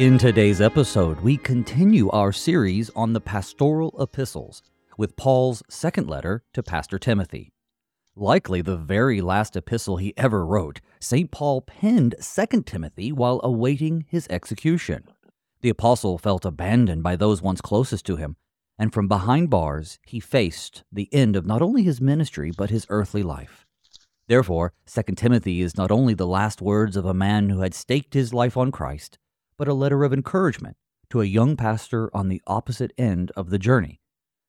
In today's episode, we continue our series on the pastoral epistles with Paul's second letter to Pastor Timothy. Likely the very last epistle he ever wrote, St. Paul penned 2 Timothy while awaiting his execution. The apostle felt abandoned by those once closest to him, and from behind bars he faced the end of not only his ministry but his earthly life. Therefore, 2 Timothy is not only the last words of a man who had staked his life on Christ, but a letter of encouragement to a young pastor on the opposite end of the journey,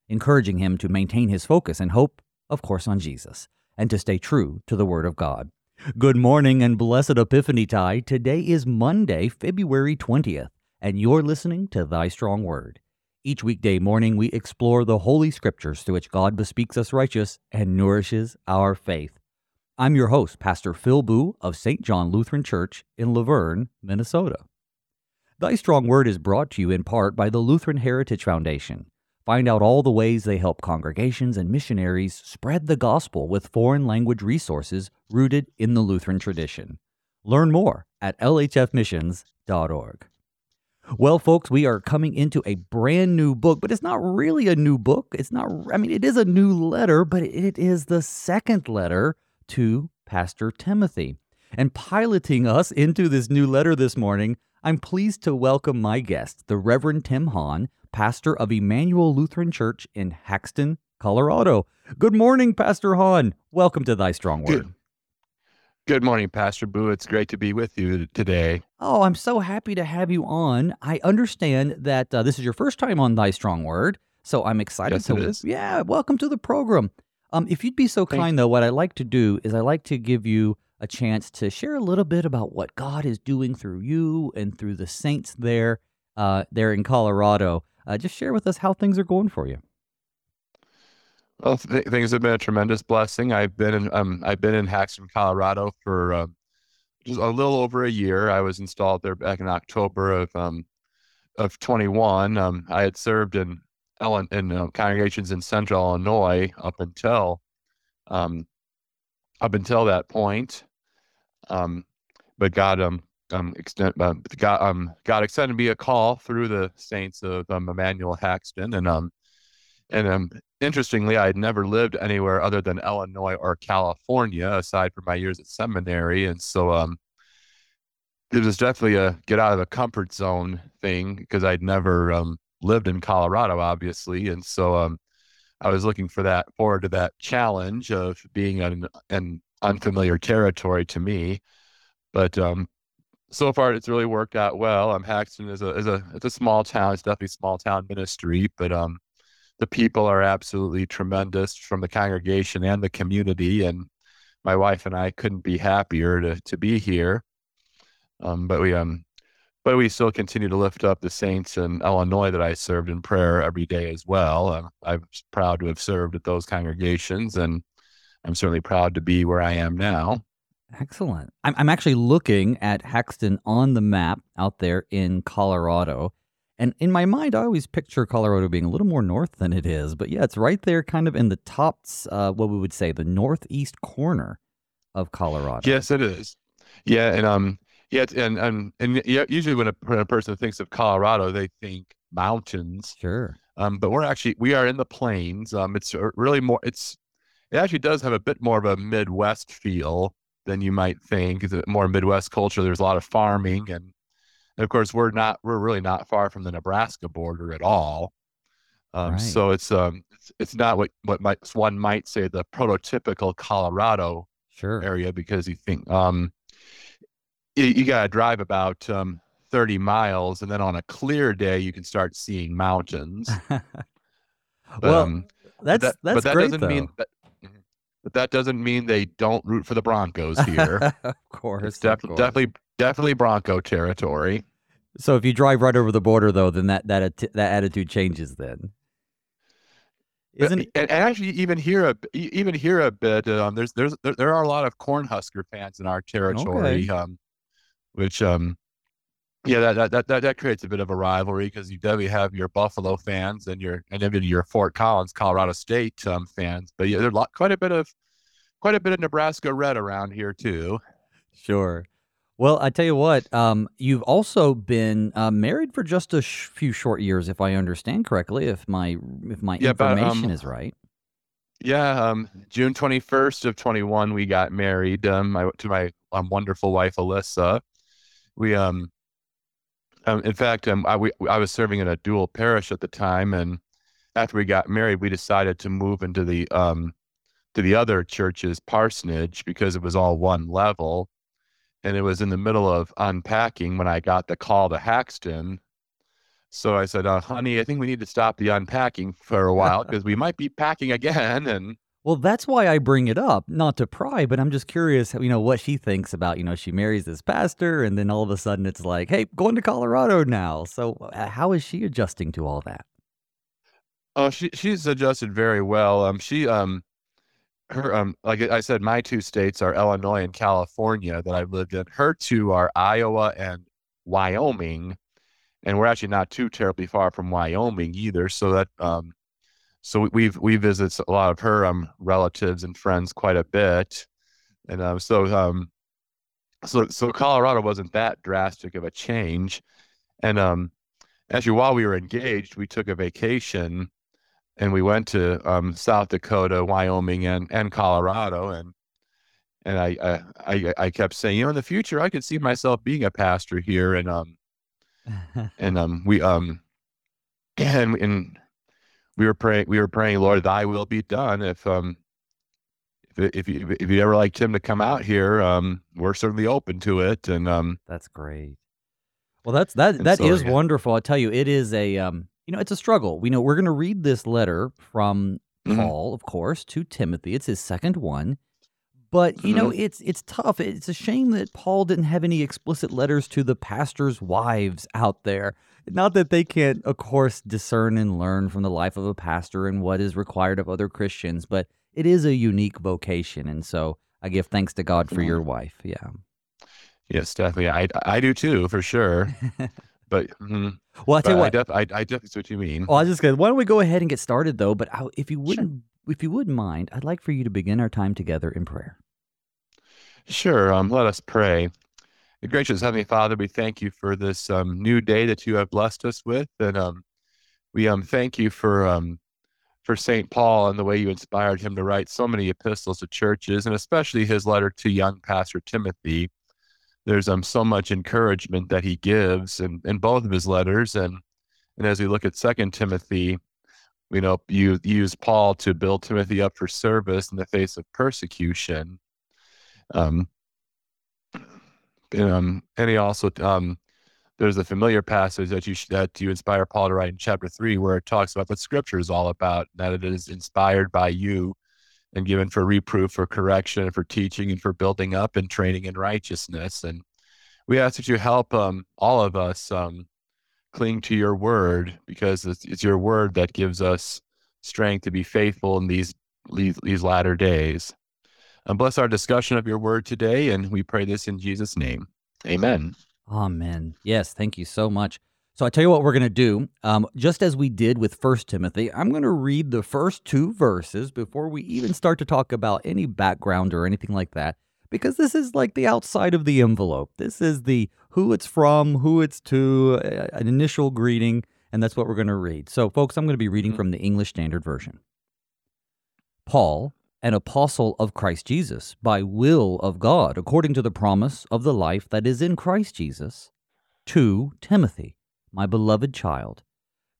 encouraging him to maintain his focus and hope, of course, on Jesus, and to stay true to the Word of God. Good morning and blessed Epiphany Tide. Today is Monday, February 20th, and you're listening to Thy Strong Word. Each weekday morning, we explore the Holy Scriptures through which God bespeaks us righteous and nourishes our faith. I'm your host, Pastor Phil Booe of St. John Lutheran Church in Luverne, Minnesota. Thy Strong Word is brought to you in part by the Lutheran Heritage Foundation. Find out all the ways they help congregations and missionaries spread the gospel with foreign language resources rooted in the Lutheran tradition. Learn more at lhfmissions.org. Well, folks, we are coming into a brand new book, but it's not really a new book. It's not, I mean, it is a new letter, but it is the second letter to Pastor Timothy. And piloting us into this new letter this morning I'm pleased to welcome my guest, the Reverend Tim Hahn, pastor of Emmanuel Lutheran Church in Haxtun, Colorado. Good morning, Pastor Hahn. Welcome to Thy Strong Word. Good, Good morning, Pastor Booe. It's great to be with you today. Oh, I'm so happy to have you on. I understand that uh, this is your first time on Thy Strong Word, so I'm excited yes, to. It is. Yeah, welcome to the program. Um, if you'd be so Thanks. kind, though, what I like to do is I like to give you a chance to share a little bit about what God is doing through you and through the saints there, uh, there in Colorado. Uh, just share with us how things are going for you. Well, th- things have been a tremendous blessing. I've been in, um, I've been in Haxtun, Colorado for uh, just a little over a year. I was installed there back in October of um, of 21. Um, I had served in Ellen, in uh, congregations in Central Illinois up until um, up until that point. Um, but God, um, um, extend, uh, God, um, God extended me a call through the saints of um, Emmanuel Haxtun, and um, and um, interestingly, I had never lived anywhere other than Illinois or California, aside from my years at seminary, and so um, it was definitely a get out of the comfort zone thing because I'd never um lived in Colorado, obviously, and so um, I was looking for that forward to that challenge of being an an unfamiliar territory to me. But um, so far, it's really worked out well. Um, Haxtun is a is a it's a small town. It's definitely small town ministry, but um, the people are absolutely tremendous from the congregation and the community. And my wife and I couldn't be happier to to be here. Um, but we um, but we still continue to lift up the saints in Illinois that I served in prayer every day as well. Uh, I'm proud to have served at those congregations and I'm certainly proud to be where I am now. Excellent. I'm, I'm actually looking at Haxtun on the map out there in Colorado. And in my mind, I always picture Colorado being a little more north than it is. But yeah, it's right there, kind of in the top, uh, what we would say, the northeast corner of Colorado. Yes, it is. Yeah, and um, yeah, and and and yeah, usually when a, when a person thinks of Colorado, they think mountains. Sure. Um, but we're actually we are in the plains. Um, it's really more. It's it actually does have a bit more of a Midwest feel than you might think. It's a more Midwest culture. There's a lot of farming, and, and of course, we're not we're really not far from the Nebraska border at all. Um, right. So it's um it's, it's not what what might one might say the prototypical Colorado sure. area because you think um you, you got to drive about um 30 miles and then on a clear day you can start seeing mountains. well, um, that's that, that's but that great, doesn't though. mean that, but that doesn't mean they don't root for the Broncos here. of course, it's def- of course. definitely definitely Bronco territory. So if you drive right over the border, though, then that that that attitude changes. Then isn't and, and actually even here a even here a bit. Um, there's there's there, there are a lot of Cornhusker fans in our territory, okay. um, which um yeah, that that that that creates a bit of a rivalry because you definitely have your Buffalo fans and your and even your Fort Collins, Colorado State um, fans. But yeah, there's a lot, quite a bit of quite a bit of Nebraska red around here too. Sure. Well, I tell you what, um, you've also been uh, married for just a sh- few short years, if I understand correctly, if my if my Yeah, but information um, is right. yeah, um, June 21st of 21, we got married. Um, my, to my um, wonderful wife Alyssa. We um, um in fact, um, I we, I was serving in a dual parish at the time, and after we got married, we decided to move into the um to the other church's parsonage because it was all one level. And it was in the middle of unpacking when I got the call to Haxtun. So I said, uh, honey, I think we need to stop the unpacking for a while because we might be packing again. And Well, that's why I bring it up, not to pry, but I'm just curious, you know, what she thinks about, you know, she marries this pastor and then all of a sudden it's like, hey, going to Colorado now. So uh, how is she adjusting to all that? oh, she she's adjusted very well. Um, she um her um like I said, my two states are Illinois and California that I've lived in. Her two are Iowa and Wyoming, and we're actually not too terribly far from Wyoming either. So that um so we- we've we visit a lot of her um relatives and friends quite a bit, and um so um so so Colorado wasn't that drastic of a change, and um actually while we were engaged, we took a vacation and we went to um, South Dakota, Wyoming, and and Colorado, and and I, I I I kept saying, you know, in the future, I could see myself being a pastor here, and um and um we um and and we were praying we were praying, Lord, Thy will be done. If um if if you if you ever like Tim to come out here, um we're certainly open to it, and um That's great. Well, that's that that so is yeah. wonderful. I tell you, it is a um, you know, it's a struggle. We know we're going to read this letter from hmm Paul, of course, to Timothy. It's his second one. But, you know, hmm it's it's tough. It's a shame that Paul didn't have any explicit letters to the pastors' wives out there. Not that they can't, of course, discern and learn from the life of a pastor and what is required of other Christians, but it is a unique vocation. And so I give thanks to God for your wife. Yeah. Yes, definitely. I I do too, for sure. But mhm. Well, I tell you I what, def I I definitely see what you mean. Well, I was just gonna. Why don't we go ahead and get started though? But I, if you wouldn't, if you wouldn't mind, I'd like for you to begin our time together in prayer. Sure. Um, let us pray. Gracious Heavenly Father, we thank you for this um, new day that you have blessed us with, and um, we um thank you for um for Saint Paul and the way you inspired him to write so many epistles to churches, and especially his letter to young Pastor Timothy. There's um so much encouragement that he gives in, in both of his letters, and and as we look at Second Timothy, we know you use Paul to build Timothy up for service in the face of persecution. Um, um, and he also um, there's a familiar passage that you that you inspire Paul to write in chapter three, where it talks about what Scripture is all about, that it is inspired by you and given for reproof, for correction, and for teaching, and for building up and training in righteousness. And we ask that you help um, all of us um, cling to your word, because it's, it's your word that gives us strength to be faithful in these these, these latter days. And bless our discussion of your word today, and we pray this in Jesus' name. Amen. Amen. Yes, thank you so much. So I tell you what we're going to do. Um, just as we did with First Timothy, I'm going to read the first two verses before we even start to talk about any background or anything like that, because this is like the outside of the envelope. This is the who it's from, who it's to, uh, an initial greeting, and that's what we're going to read. So, folks, I'm going to be reading Mhm. from the English Standard Version. Paul, an apostle of Christ Jesus, by will of God, according to the promise of the life that is in Christ Jesus, to Timothy, my beloved child.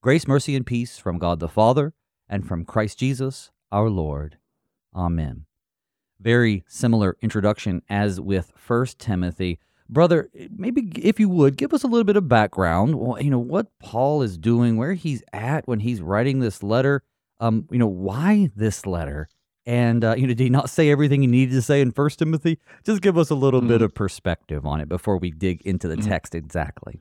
Grace, mercy, and peace from God the Father and from Christ Jesus our Lord. Amen. Very similar introduction as with First Timothy. Brother, maybe if you would give us a little bit of background, you know, what Paul is doing, where he's at when he's writing this letter, um, you know, why this letter? And uh, you know, did he not say everything he needed to say in First Timothy? Just give us a little bit Mhm. of perspective on it before we dig into the Mhm. text exactly.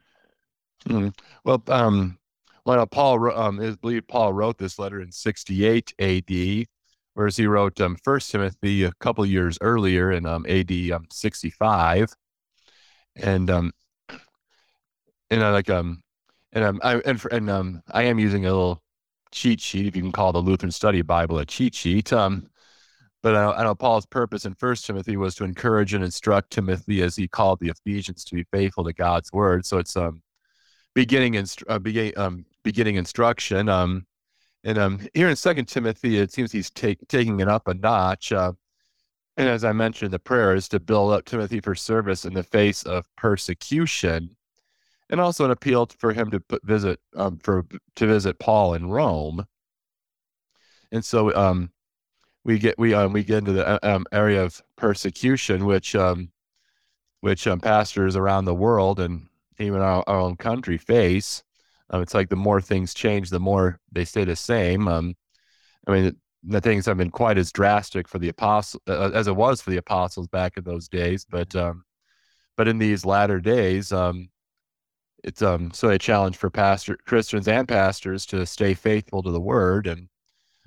Mhm. Well, um, well, Paul um, is believed Paul wrote this letter in 68 AD, whereas he wrote um, First Timothy a couple years earlier in um, AD um, 65, and um, and I like um, and um, I and for, and um, I am using a little cheat sheet, if you can call the Lutheran Study Bible a cheat sheet. Um, but I know, I know Paul's purpose in First Timothy was to encourage and instruct Timothy as he called the Ephesians to be faithful to God's word. So it's um beginning inst- uh, begin, um, beginning instruction. Um, and um, here in Second Timothy, it seems he's take, taking it up a notch. Uh, and as I mentioned, the prayer is to build up Timothy for service in the face of persecution, and also an appeal for him to put, visit um, for to visit Paul in Rome. And so um, we get we um, we get into the uh, um, area of persecution, which um, which um, pastors around the world and even our, our own country face. It's like the more things change, the more they stay the same. I mean, the things have been quite as drastic for the apostle uh, as it was for the apostles back in those days, but but in these latter days, um, it's um so a challenge for pastor Christians and pastors to stay faithful to the word, and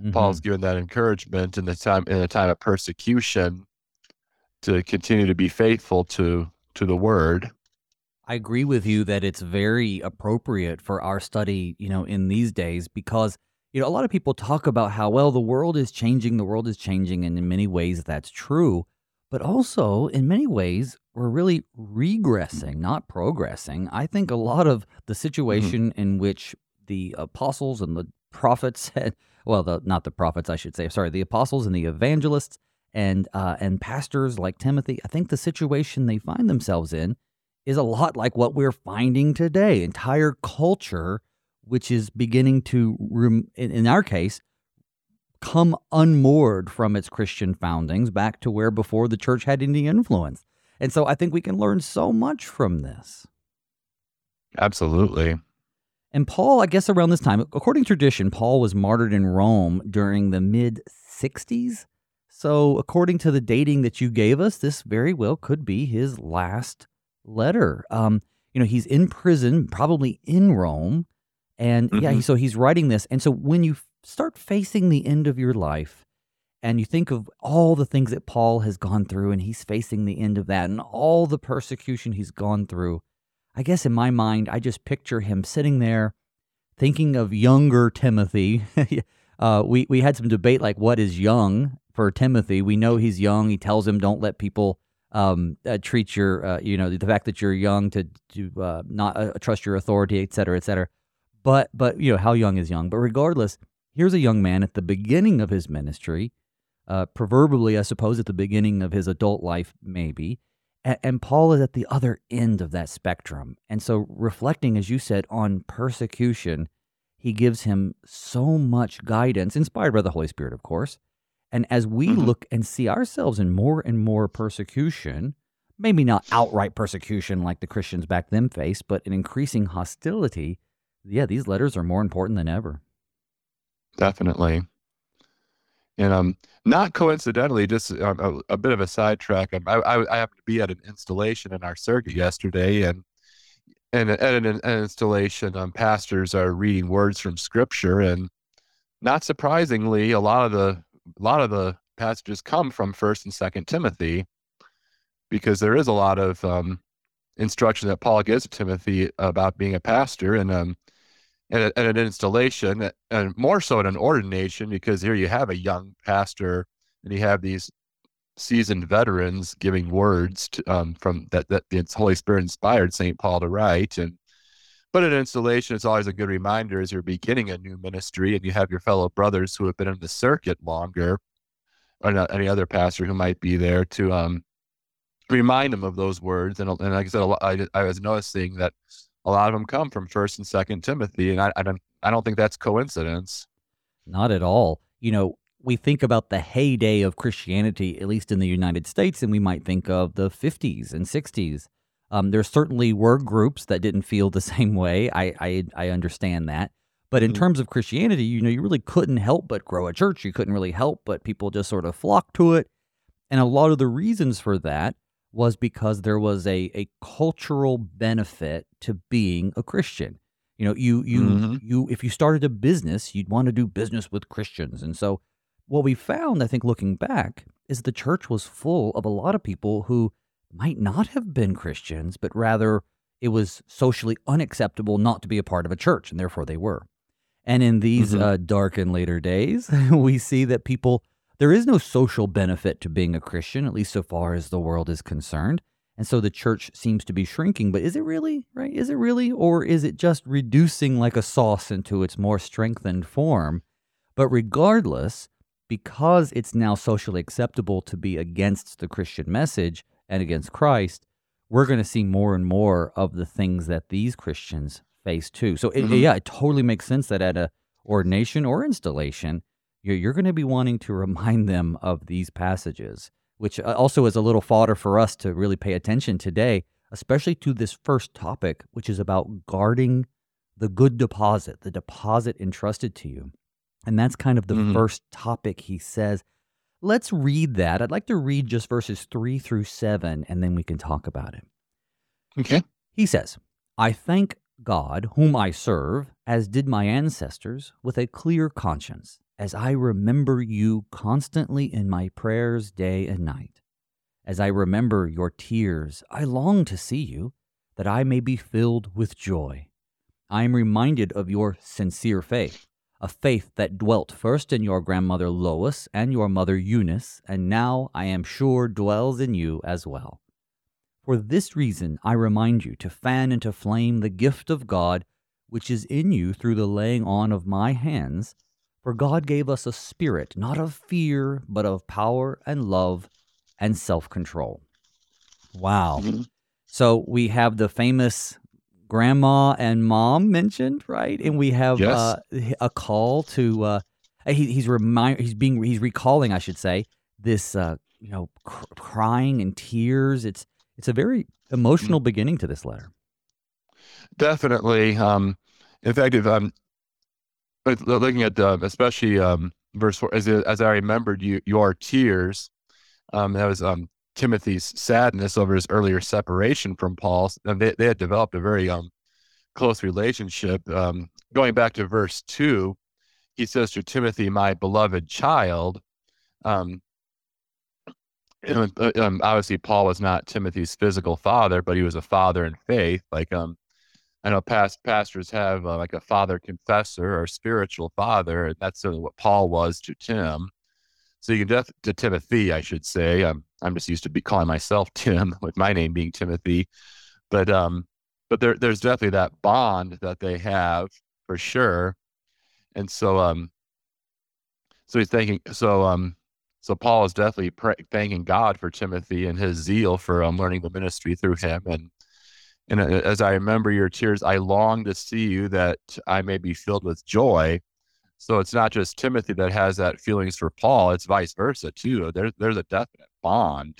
mm-hmm. Paul's given that encouragement in the time in a time of persecution to continue to be faithful to to the word. I agree with you that it's very appropriate for our study, you know, in these days because you know, a lot of people talk about how well the world is changing, the world is changing, and in many ways that's true. But also, in many ways, we're really regressing, not progressing. I think a lot of the mm-hmm. situation mm-hmm. in which the apostles and the prophets had, well, the, not the prophets, I should say, sorry, the apostles and the evangelists and uh, and pastors like Timothy, I think the situation they find themselves in is a lot like what we're finding today. Entire culture which is beginning to, in our case, come unmoored from its Christian foundings back to where before the church had any influence. And so I think we can learn so much from this. Absolutely. And Paul, I guess around this time, according to tradition, Paul was martyred in Rome during the mid 60s. So, according to the dating that you gave us, this very well could be his last letter. Um, you know, he's in prison, probably in Rome. And mm-hmm. yeah, so he's writing this. And so when you start facing the end of your life and you think of all the things that Paul has gone through and he's facing the end of that and all the persecution he's gone through, I guess in my mind, I just picture him sitting there thinking of younger Timothy. uh, we, we had some debate like, what is young for Timothy? We know he's young. He tells him, don't let people um, uh, treat your, uh, you know, the fact that you're young to, to uh, not uh, trust your authority, et cetera, et cetera. But but you know how young is young. But regardless, here's a young man at the beginning of his ministry, uh, proverbially, I suppose, at the beginning of his adult life, maybe. And, and Paul is at the other end of that spectrum. And so, reflecting, as you said, on persecution, he gives him so much guidance, inspired by the Holy Spirit, of course. And as we mm-hmm. look and see ourselves in more and more persecution, maybe not outright persecution like the Christians back then faced, but an increasing hostility, yeah, these letters are more important than ever. Definitely. And um, not coincidentally, just a, a, a bit of a sidetrack. Um, I, I, I happened to be at an installation in our circuit yesterday, and and at an, an installation, um, pastors are reading words from Scripture, and not surprisingly, a lot of the a lot of the passages come from First and Second Timothy, because there is a lot of um, instruction that Paul gives to Timothy about being a pastor, and um, at, at an installation, and more so at an ordination, because here you have a young pastor and you have these seasoned veterans giving words to, um, from that that the Holy Spirit inspired Saint Paul to write. And but an installation, it's always a good reminder as you're beginning a new ministry and you have your fellow brothers who have been in the circuit longer, or not any other pastor who might be there to um, remind them of those words. And, and like I said, I, I was noticing that a lot of them come from First and Second Timothy, and I, I don't I don't think that's coincidence. Not at all. You know, we think about the heyday of Christianity, at least in the United States, and we might think of the 50s and 60s. Um, there certainly were groups that didn't feel the same way. I I, I understand that. But in mm-hmm. terms of Christianity, you know, you really couldn't help but grow a church. You couldn't really help but people just sort of flock to it. And a lot of the reasons for that was because there was a, a cultural benefit to being a Christian. You know, you you mm-hmm. you if you started a business, you'd want to do business with Christians. And so what we found, I think looking back, is the church was full of a lot of people who might not have been Christians, but rather it was socially unacceptable not to be a part of a church, and therefore they were. And in these mm-hmm. uh, dark and later days, we see that people There is no social benefit to being a Christian, at least so far as the world is concerned. And so the church seems to be shrinking, but is it really, right? Is it really? Or is it just reducing like a sauce into its more strengthened form? But regardless, because it's now socially acceptable to be against the Christian message and against Christ, we're going to see more and more of the things that these Christians face too. So, it, Mhm. yeah, it totally makes sense that at a ordination or installation, you're, you're going to be wanting to remind them of these passages, which uh, also is a little fodder for us to really pay attention today, especially to this first topic, which is about guarding the good deposit, the deposit entrusted to you. And that's kind of the Mhm. first topic he says. Let's read that. I'd like to read just verses three through seven, and then we can talk about it. Okay. He says, I thank God, whom I serve, as did my ancestors, with a clear conscience, as I remember you constantly in my prayers day and night. As I remember your tears, I long to see you, that I may be filled with joy. I am reminded of your sincere faith, a faith that dwelt first in your grandmother Lois and your mother Eunice, and now I am sure dwells in you as well. For this reason, I remind you to fan into flame the gift of God which is in you through the laying on of my hands. For God gave us a spirit, not of fear, but of power and love and self control. Wow. Mhm. So we have the famous grandma and mom mentioned, right? And we have Yes. uh, a call to uh, he, he's remind he's being he's recalling, I should say, this uh, you know cr- crying and tears. It's it's a very emotional beginning to this letter. Definitely. Um, in fact, if I'm looking at the, especially um, verse four, as as I remembered you your tears, um, that was um, Timothy's sadness over his earlier separation from Paul. And they they had developed a very um close relationship. Um, going back to verse two, he says to Timothy, "My beloved child." Um, uh, um, obviously, Paul was not Timothy's physical father, but he was a father in faith. Like um, I know past pastors have uh, like a father confessor or spiritual father, and that's certainly what Paul was to Tim. So you can def- to Timothy, I should say. I'm I'm just used to be calling myself Tim, with my name being Timothy, but um, but there there's definitely that bond that they have for sure, and so um, so he's thanking so um. So Paul is definitely thanking God for Timothy and his zeal for um, learning the ministry through him, and and uh, as I remember your tears, I long to see you that I may be filled with joy. So it's not just Timothy that has that feelings for Paul; it's vice versa too. There's there's a definite bond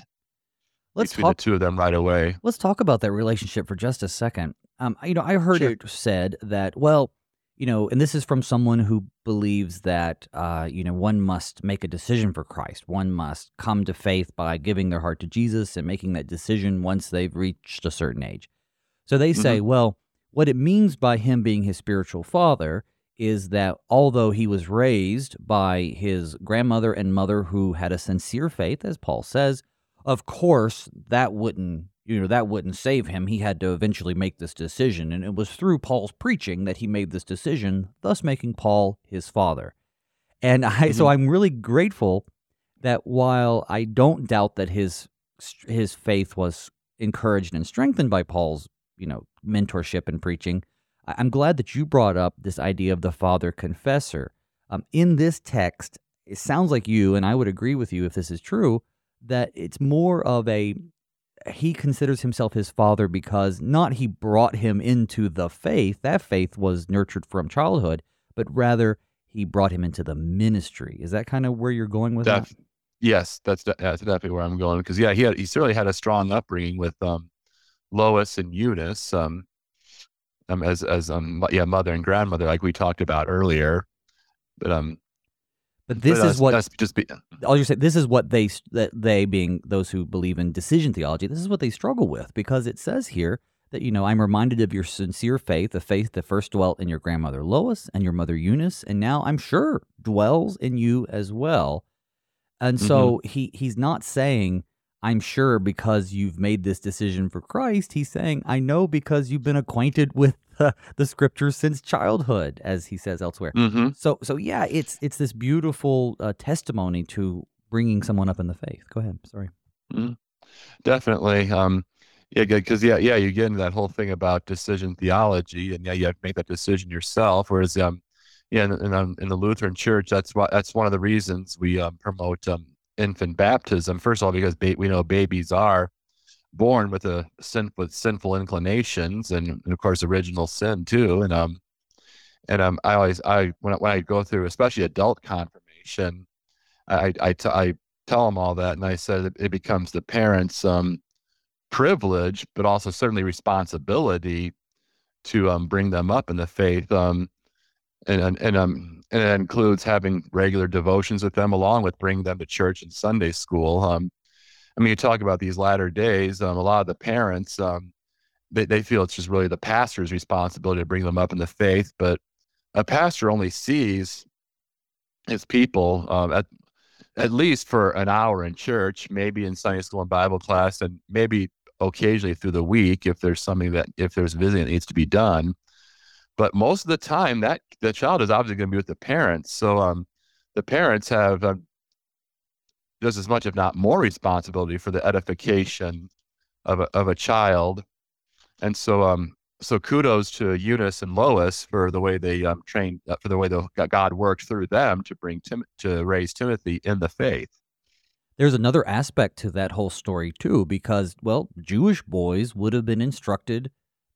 Let's between talk the two of them right away. Let's talk about that relationship for just a second. Um, you know, I heard Sure. it said that, well, you know, and this is from someone who believes that, uh, you know, one must make a decision for Christ. One must come to faith by giving their heart to Jesus and making that decision once they've reached a certain age. So they say, well, what it means by him being his spiritual father is that although he was raised by his grandmother and mother who had a sincere faith, as Paul says, of course that wouldn't you know that wouldn't save him. He had to eventually make this decision. And it was through paul's preaching that he made this decision thus making paul his father. And i so Mhm. i'm really grateful that while i don't doubt that his his faith was encouraged and strengthened by paul's you know mentorship and preaching. I'm glad that you brought up this idea of the father confessor. Um, in this text it sounds like you and i would agree with you if this is true that it's more of a he considers himself his father because not he brought him into the faith that faith was nurtured from childhood but rather he brought him into the ministry. Is that kind of where you're going with Def- yes, that's that's definitely where I'm going because yeah, he had he certainly had a strong upbringing with um, Lois and Eunice um, um as as um yeah mother and grandmother like we talked about earlier, but um but this but is us- what us just be I'll just say this is what they that they being those who believe in decision theology. This is what they struggle with because it says here that you know I'm reminded of your sincere faith, the faith that first dwelt in your grandmother Lois and your mother Eunice, and now I'm sure dwells in you as well. And so he he's not saying I'm sure because you've made this decision for Christ. He's saying I know because you've been acquainted with the, the scriptures since childhood, as he says elsewhere. hmm So, so yeah, it's it's this beautiful uh, testimony to bringing someone up in the faith. Go ahead. Sorry. Definitely. Um, yeah, because yeah, yeah, you get into that whole thing about decision theology, and yeah, you have to make that decision yourself. Whereas, um, yeah, in, in, in the Lutheran Church, that's what that's one of the reasons we um, promote um, infant baptism. First of all, because ba- we know babies are born with a sin with sinful inclinations, and, and of course, original sin too. And um, and um, I always I when I, when I go through, especially adult confirmation, I I, t- I tell them all that, and I said it, it becomes the parents' um privilege, but also certainly responsibility to um bring them up in the faith. Um, and and and um and it includes having regular devotions with them, along with bringing them to church and Sunday school. Um, I mean, you talk about these latter days. Um, a lot of the parents, um, they they feel it's just really the pastor's responsibility to bring them up in the faith, but a pastor only sees his people um, at at least for an hour in church, maybe in Sunday school and Bible class, and maybe occasionally through the week if there's something that if there's visiting that needs to be done. But most of the time, that the child is obviously going to be with the parents. So um, the parents have um, just as much, if not more, responsibility for the edification of a, of a child. And so um, so kudos to Eunice and Lois for the way they um, trained uh, for the way the God worked through them to bring Tim to raise Timothy in the faith. There's another aspect to that whole story too, because well, Jewish boys would have been instructed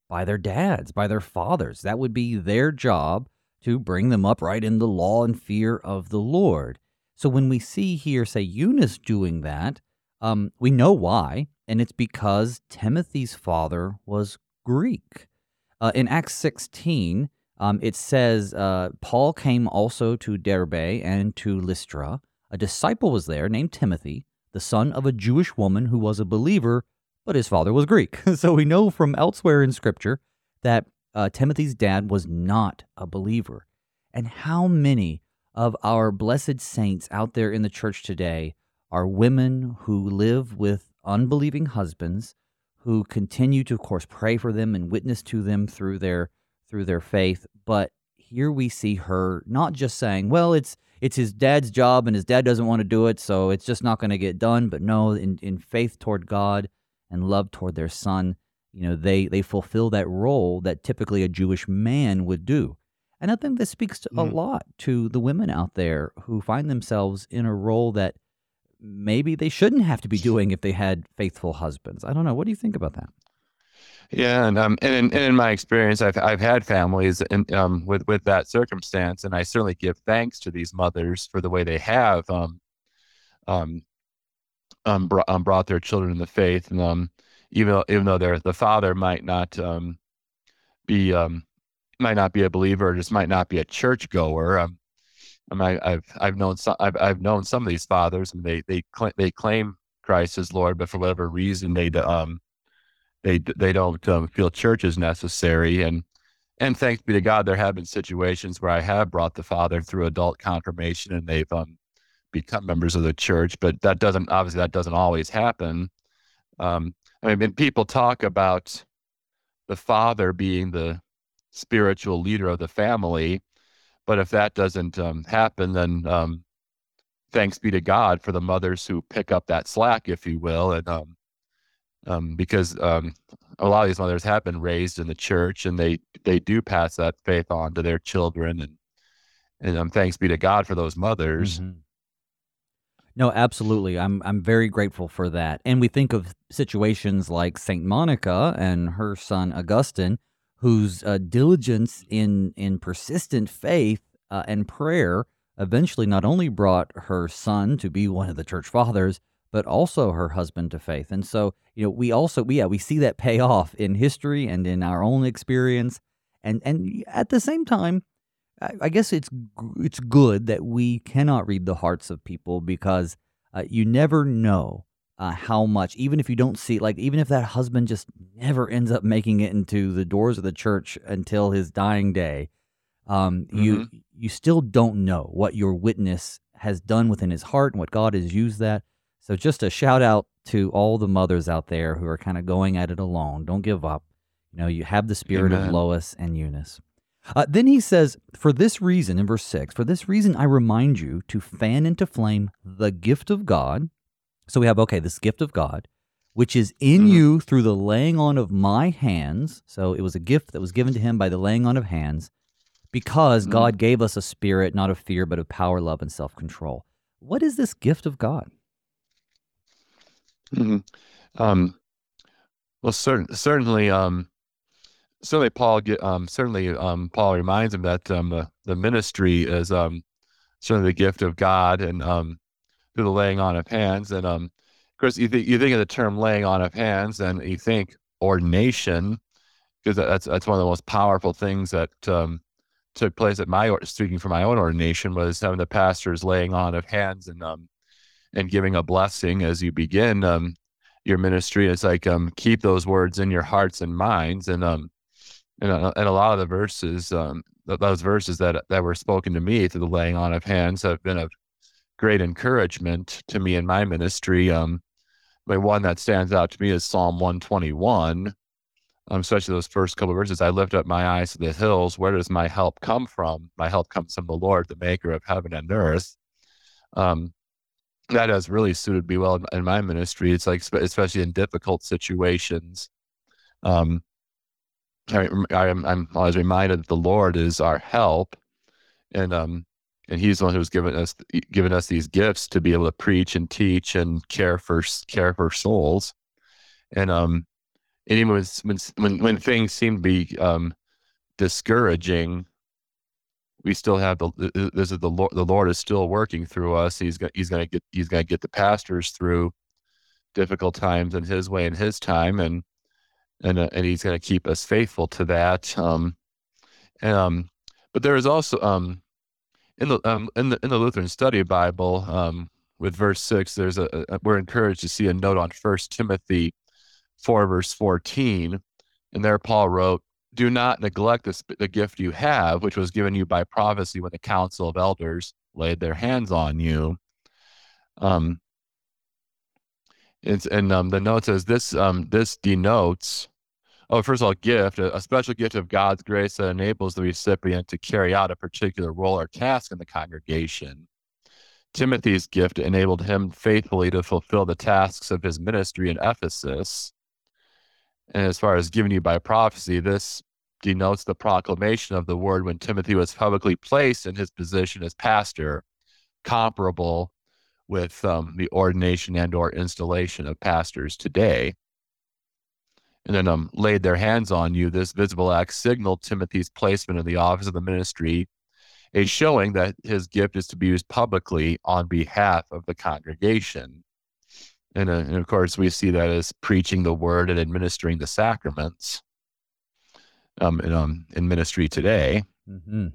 by their dads, by their fathers. That would be their job to bring them up right in the law and fear of the Lord. So when we see here, say Eunice doing that, um, we know why, and it's because Timothy's father was Greek. Uh, in Acts 16, um, it says uh, Paul came also to Derbe and to Lystra. A disciple was there named Timothy, the son of a Jewish woman who was a believer, but his father was Greek. so we know from elsewhere in Scripture that uh, Timothy's dad was not a believer. And how many of our blessed saints out there in the church today are women who live with unbelieving husbands who continue to of course pray for them and witness to them through their through their faith but here we see her not just saying well it's it's his dad's job and his dad doesn't want to do it so it's just not going to get done but no in, in faith toward god and love toward their son you know they they fulfill that role that typically a jewish man would do and i think this speaks to, a Mm. lot to the women out there who find themselves in a role that maybe they shouldn't have to be doing if they had faithful husbands. I don't know. What do you think about that? Yeah, and um, and in, and in my experience, I've I've had families in, um with with that circumstance, and I certainly give thanks to these mothers for the way they have um um um, br- um brought their children in the faith, and um even though even though their the father might not um be um might not be a believer, or just might not be a churchgoer. Um, I mean, I, I've I've known some I've I've known some of these fathers, and they they cl- they claim Christ as Lord, but for whatever reason they um they they don't um, feel church is necessary, and and thanks be to God, there have been situations where I have brought the father through adult confirmation, and they've um become members of the church, but that doesn't obviously that doesn't always happen. Um, I mean, people talk about the father being the spiritual leader of the family, but if that doesn't um, happen, then um, thanks be to God for the mothers who pick up that slack, if you will, and um, um, because um, a lot of these mothers have been raised in the church, and they they do pass that faith on to their children, and and thanks be to God for those mothers. Mhm. No, absolutely. I'm I'm very grateful for that. And we think of situations like Saint Monica and her son Augustine, whose uh, diligence in in persistent faith uh, and prayer eventually not only brought her son to be one of the church fathers, but also her husband to faith. And so, you know, we also we, yeah we see that pay off in history and in our own experience, and and at the same time. I guess it's it's good that we cannot read the hearts of people because uh, you never know uh, how much, even if you don't see, like even if that husband just never ends up making it into the doors of the church until his dying day, um, you you still don't know what your witness has done within his heart and what God has used that. So just a shout out to all the mothers out there who are kind of going at it alone. Don't give up. You know, you have the spirit Amen. of Lois and Eunice. Uh, then he says, For this reason, in verse 6, for this reason I remind you to fan into flame the gift of God. So we have, okay, this gift of God, which is in Mhm. you through the laying on of my hands. So it was a gift that was given to him by the laying on of hands, because Mhm. God gave us a spirit not of fear, but of power, love, and self control. What is this gift of God? Mhm. Um, well, certain, certainly, um, certainly Paul um, certainly, um, Paul reminds him that, um, the, the ministry is, um, certainly the gift of God and, um, through the laying on of hands. And, um, of course, you think, you think of the term laying on of hands and you think ordination, because that's, that's one of the most powerful things that, um, took place at my, speaking for my own ordination was having the pastors laying on of hands and, um, and giving a blessing as you begin, um, your ministry. It's like um, keep those words in your hearts and minds, and um, and, uh, and a lot of the verses, um, th- those verses that that were spoken to me through the laying on of hands have been of great encouragement to me in my ministry. Um, one that stands out to me is Psalm one twenty one. Um, especially those first couple of verses, I lift up my eyes to the hills. Where does my help come from? My help comes from the Lord, the Maker of heaven and earth. Um, that has really suited me well in, in my ministry. It's like, especially in difficult situations. Um, I, I'm, I'm always reminded that the Lord is our help, and um, and He's the one who's given us given us these gifts to be able to preach and teach and care for care for souls, and um, and even when when when things seem to be um, discouraging, we still have the this is the Lord the Lord is still working through us. He's going he's to get he's to get the pastors through difficult times in His way and His time, and and uh, and He's going to keep us faithful to that. Um, and, um, but there is also um, in the um, in the in the Lutheran Study Bible um, with verse six. There's a, a we're encouraged to see a note on First Timothy four verse fourteen, and there Paul wrote do not neglect the, the gift you have, which was given you by prophecy when the council of elders laid their hands on you. Um, it's, and um, the note says this um, this denotes, oh, first of all, gift, a, a special gift of God's grace that enables the recipient to carry out a particular role or task in the congregation. Timothy's gift enabled him faithfully to fulfill the tasks of his ministry in Ephesus. And as far as given you by prophecy, this denotes the proclamation of the word when Timothy was publicly placed in his position as pastor, comparable with um, the ordination and or installation of pastors today. And then um, laid their hands on you. This visible act signaled Timothy's placement in the office of the ministry, a showing that his gift is to be used publicly on behalf of the congregation. And, uh, and, of course, we see that as preaching the word and administering the sacraments um, in, um, in ministry today. Mm-hmm.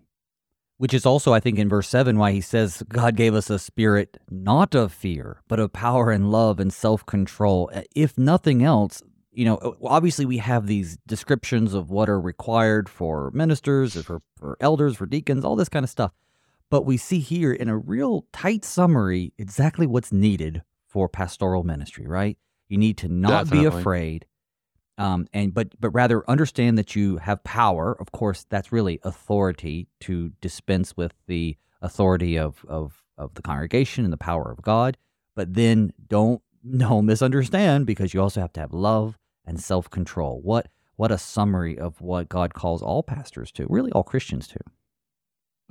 Which is also, I think, in verse 7, why he says, God gave us a spirit not of fear, but of power and love and self control. Uh, if nothing else, you know, obviously we have these descriptions of what are required for ministers, for, for elders, for deacons, all this kind of stuff. But we see here in a real tight summary exactly what's needed for pastoral ministry, right? You need to not Definitely. be afraid, um, and but but rather understand that you have power. Of course, that's really authority to dispense with the authority of of of the congregation and the power of God. But then don't no misunderstand because you also have to have love and self control. What what a summary of what God calls all pastors to, really all Christians to.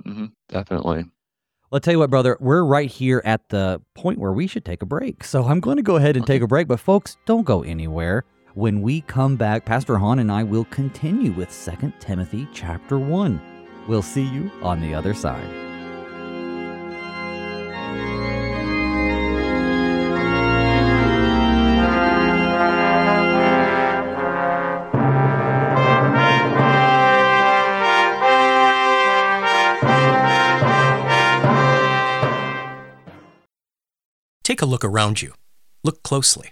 Mm-hmm. Definitely. Well, I'll tell you what, brother, we're right here at the point where we should take a break. So I'm going to go ahead and take a break. But folks, don't go anywhere. When we come back, Pastor Hahn and I will continue with 2 Timothy chapter 1. We'll see you on the other side. Take a look around you. Look closely.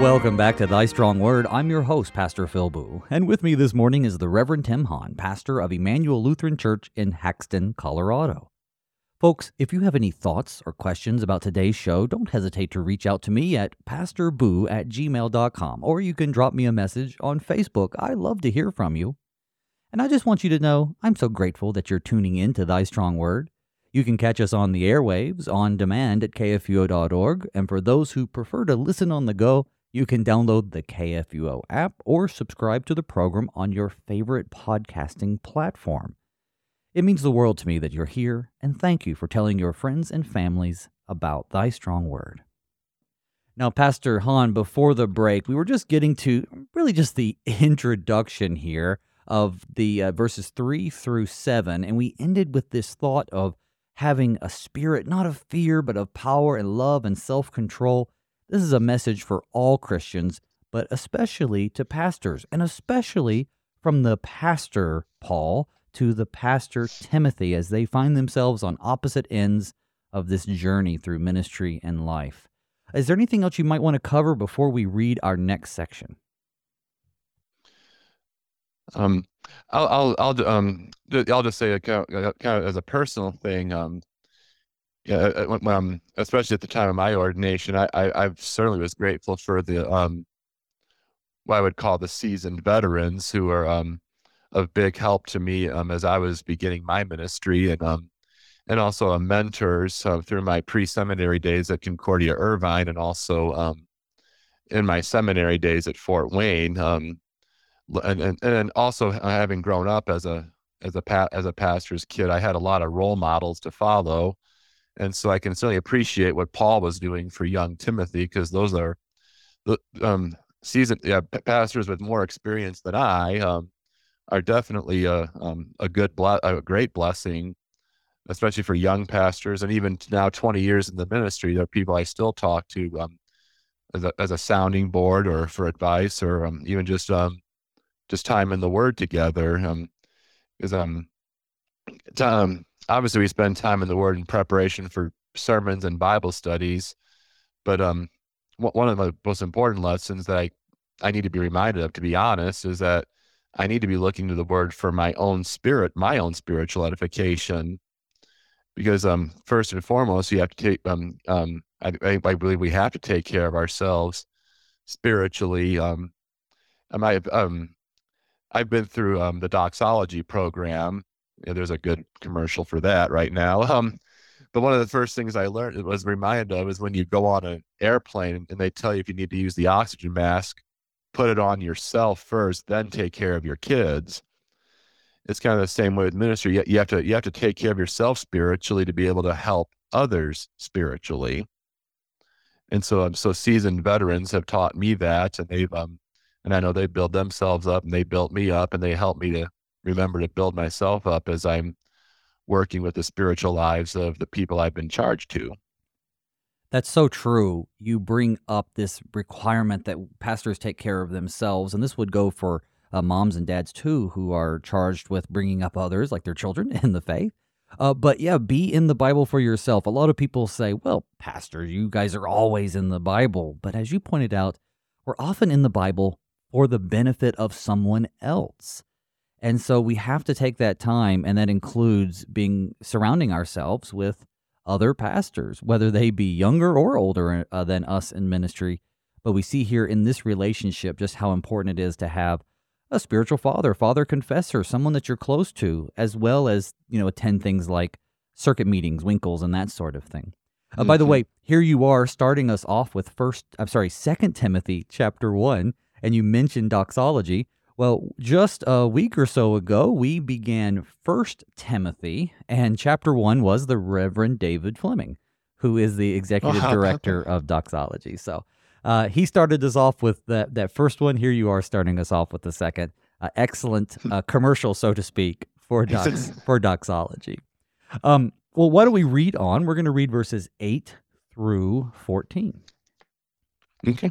Welcome back to Thy Strong Word. I'm your host, Pastor Phil Booe, and with me this morning is the Reverend Tim Hahn, pastor of Emmanuel Lutheran Church in Haxtun, Colorado. Folks, if you have any thoughts or questions about today's show, don't hesitate to reach out to me at pastorbooe at gmail.com, or you can drop me a message on Facebook. I love to hear from you. And I just want you to know I'm so grateful that you're tuning in to Thy Strong Word. You can catch us on the airwaves on demand at kfuo.org, and for those who prefer to listen on the go, you can download the KFUO app or subscribe to the program on your favorite podcasting platform. It means the world to me that you're here, and thank you for telling your friends and families about Thy Strong Word. Now, Pastor Hahn, before the break, we were just getting to really just the introduction here of the uh, verses 3 through 7, and we ended with this thought of having a spirit not of fear, but of power and love and self control this is a message for all Christians, but especially to pastors, and especially from the pastor Paul to the pastor Timothy as they find themselves on opposite ends of this journey through ministry and life. Is there anything else you might want to cover before we read our next section? Um, I'll, I'll, I'll, um, I'll just say, kind of, kind of as a personal thing, um, yeah, uh, uh, um, especially at the time of my ordination, I, I, I certainly was grateful for the um, what I would call the seasoned veterans who are um, of big help to me um, as I was beginning my ministry, and um, and also mentors uh, through my pre-seminary days at Concordia Irvine, and also um, in my seminary days at Fort Wayne, um, and, and and also having grown up as a as a pa- as a pastor's kid, I had a lot of role models to follow and so I can certainly appreciate what Paul was doing for young Timothy because those are um, seasoned yeah, pastors with more experience than I um, are definitely a, um, a good ble- a great blessing, especially for young pastors and even now 20 years in the ministry. There are people I still talk to um, as a as a sounding board or for advice or um, even just um, just time in the Word together. Because um, um, obviously we spend time in the Word in preparation for sermons and Bible studies, but um, one of the most important lessons that I I need to be reminded of, to be honest, is that I need to be looking to the Word for my own spirit, my own spiritual edification, because um, first and foremost, you have to take um um I, I believe we have to take care of ourselves spiritually. Um, I um I've been through um the doxology program yeah, there's a good commercial for that right now. Um, but one of the first things I learned was reminded of is when you go on an airplane and they tell you if you need to use the oxygen mask, put it on yourself first, then take care of your kids. It's kind of the same way with ministry. You, you have to you have to take care of yourself spiritually to be able to help others spiritually. And so, um, so seasoned veterans have taught me that, and they've um, and I know they build themselves up, and they built me up, and they helped me to remember to build myself up as I'm working with the spiritual lives of the people I've been charged to. That's so true. You bring up this requirement that pastors take care of themselves, and this would go for uh, moms and dads too, who are charged with bringing up others, like their children, in the faith. Uh, but yeah, be in the Bible for yourself. A lot of people say, well, Pastor, you guys are always in the Bible. But as you pointed out, we're often in the Bible for the benefit of someone else. And so we have to take that time, and that includes being surrounding ourselves with other pastors, whether they be younger or older uh, than us in ministry. But we see here in this relationship just how important it is to have a spiritual father, father confessor, someone that you're close to, as well as, you know, attend things like circuit meetings, winkels, and that sort of thing. Uh, mm-hmm. By the mm-hmm. way, here you are starting us off with first, I'm sorry, Second Timothy chapter one, and you mentioned doxology. Well, just a week or so ago, we began First Timothy, and chapter one was the Reverend David Fleming, who is the executive oh, director of doxology. So uh, he started us off with that that first one. Here you are starting us off with the second. Uh, excellent uh, commercial, so to speak, for dox- for doxology. Um, well, why don't we read on? We're going to read verses eight through 14. Okay.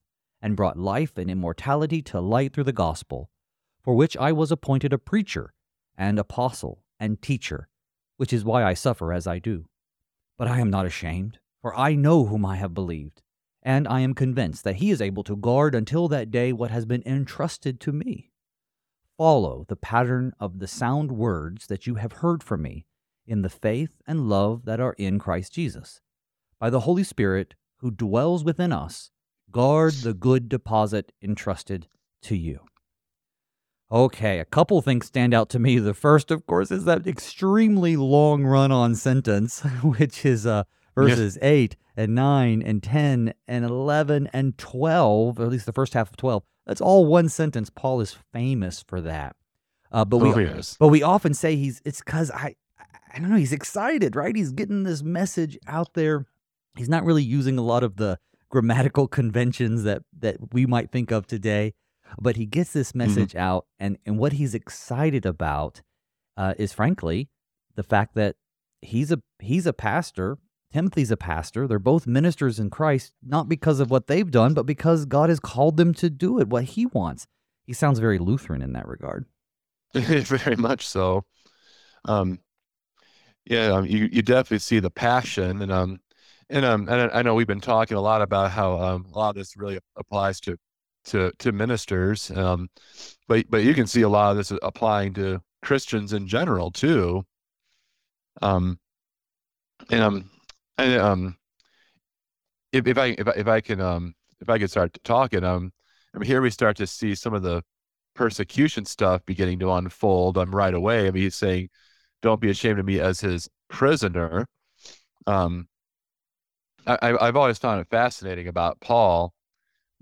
and brought life and immortality to light through the gospel, for which I was appointed a preacher and apostle and teacher, which is why I suffer as I do. But I am not ashamed, for I know whom I have believed, and I am convinced that he is able to guard until that day what has been entrusted to me. Follow the pattern of the sound words that you have heard from me in the faith and love that are in Christ Jesus. By the Holy Spirit who dwells within us, guard the good deposit entrusted to you. Okay, a couple things stand out to me. The first, of course, is that extremely long run on sentence, which is uh, verses 8 and 9 and 10 and 11 and 12, or at least the first half of 12. That's all one sentence. Paul is famous for that. Uh, but we, Oh, yes. but we often say he's. It's because I, I don't know. He's excited, right? He's getting this message out there. He's not really using a lot of the grammatical conventions that that we might think of today, but he gets this message out, and and what he's excited about uh, is frankly the fact that he's a he's a pastor. Timothy's a pastor. They're both ministers in Christ, not because of what they've done, but because God has called them to do it, what He wants. He sounds very Lutheran in that regard. Very much so. Um, yeah, um, you you definitely see the passion, and um, and um, and I know we've been talking a lot about how um, a lot of this really applies to to to ministers, um, but but you can see a lot of this applying to Christians in general too. Um, and um, and um, if if I if I if I can um if I could start talking um, I mean here we start to see some of the persecution stuff beginning to unfold um, right away. I mean, he's saying, "Don't be ashamed of me as his prisoner." Um, I, I've always found it fascinating about Paul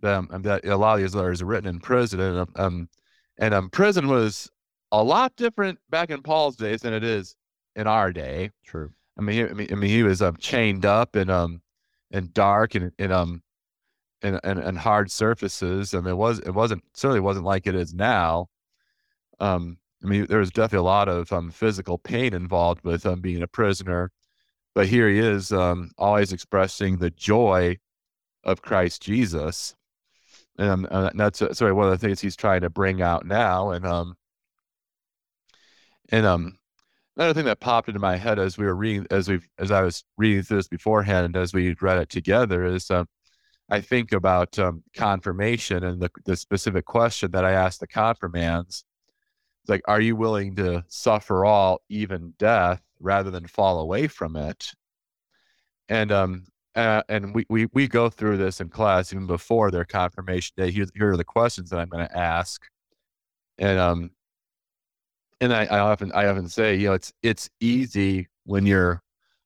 that, um, that a lot of these letters are written in prison, and um, um, and um, prison was a lot different back in Paul's days than it is in our day. True. I mean, he, I mean, I mean, he was um, chained up and um and dark and and um and, and and hard surfaces. I mean, it was it wasn't certainly wasn't like it is now. Um, I mean, there was definitely a lot of um physical pain involved with um being a prisoner, but here he is um always expressing the joy of Christ Jesus, and, and that's uh, sorry one of the things he's trying to bring out now, and um and um another thing that popped into my head as we were reading as we as I was reading through this beforehand and as we read it together is um I think about um, confirmation and the the specific question that I asked the confirmands. It's like, are you willing to suffer all, even death, rather than fall away from it? And um uh, and we, we we go through this in class even before their confirmation day. Here, here are the questions that I'm going to ask, and um and I, I often I often say, you know, it's it's easy when you're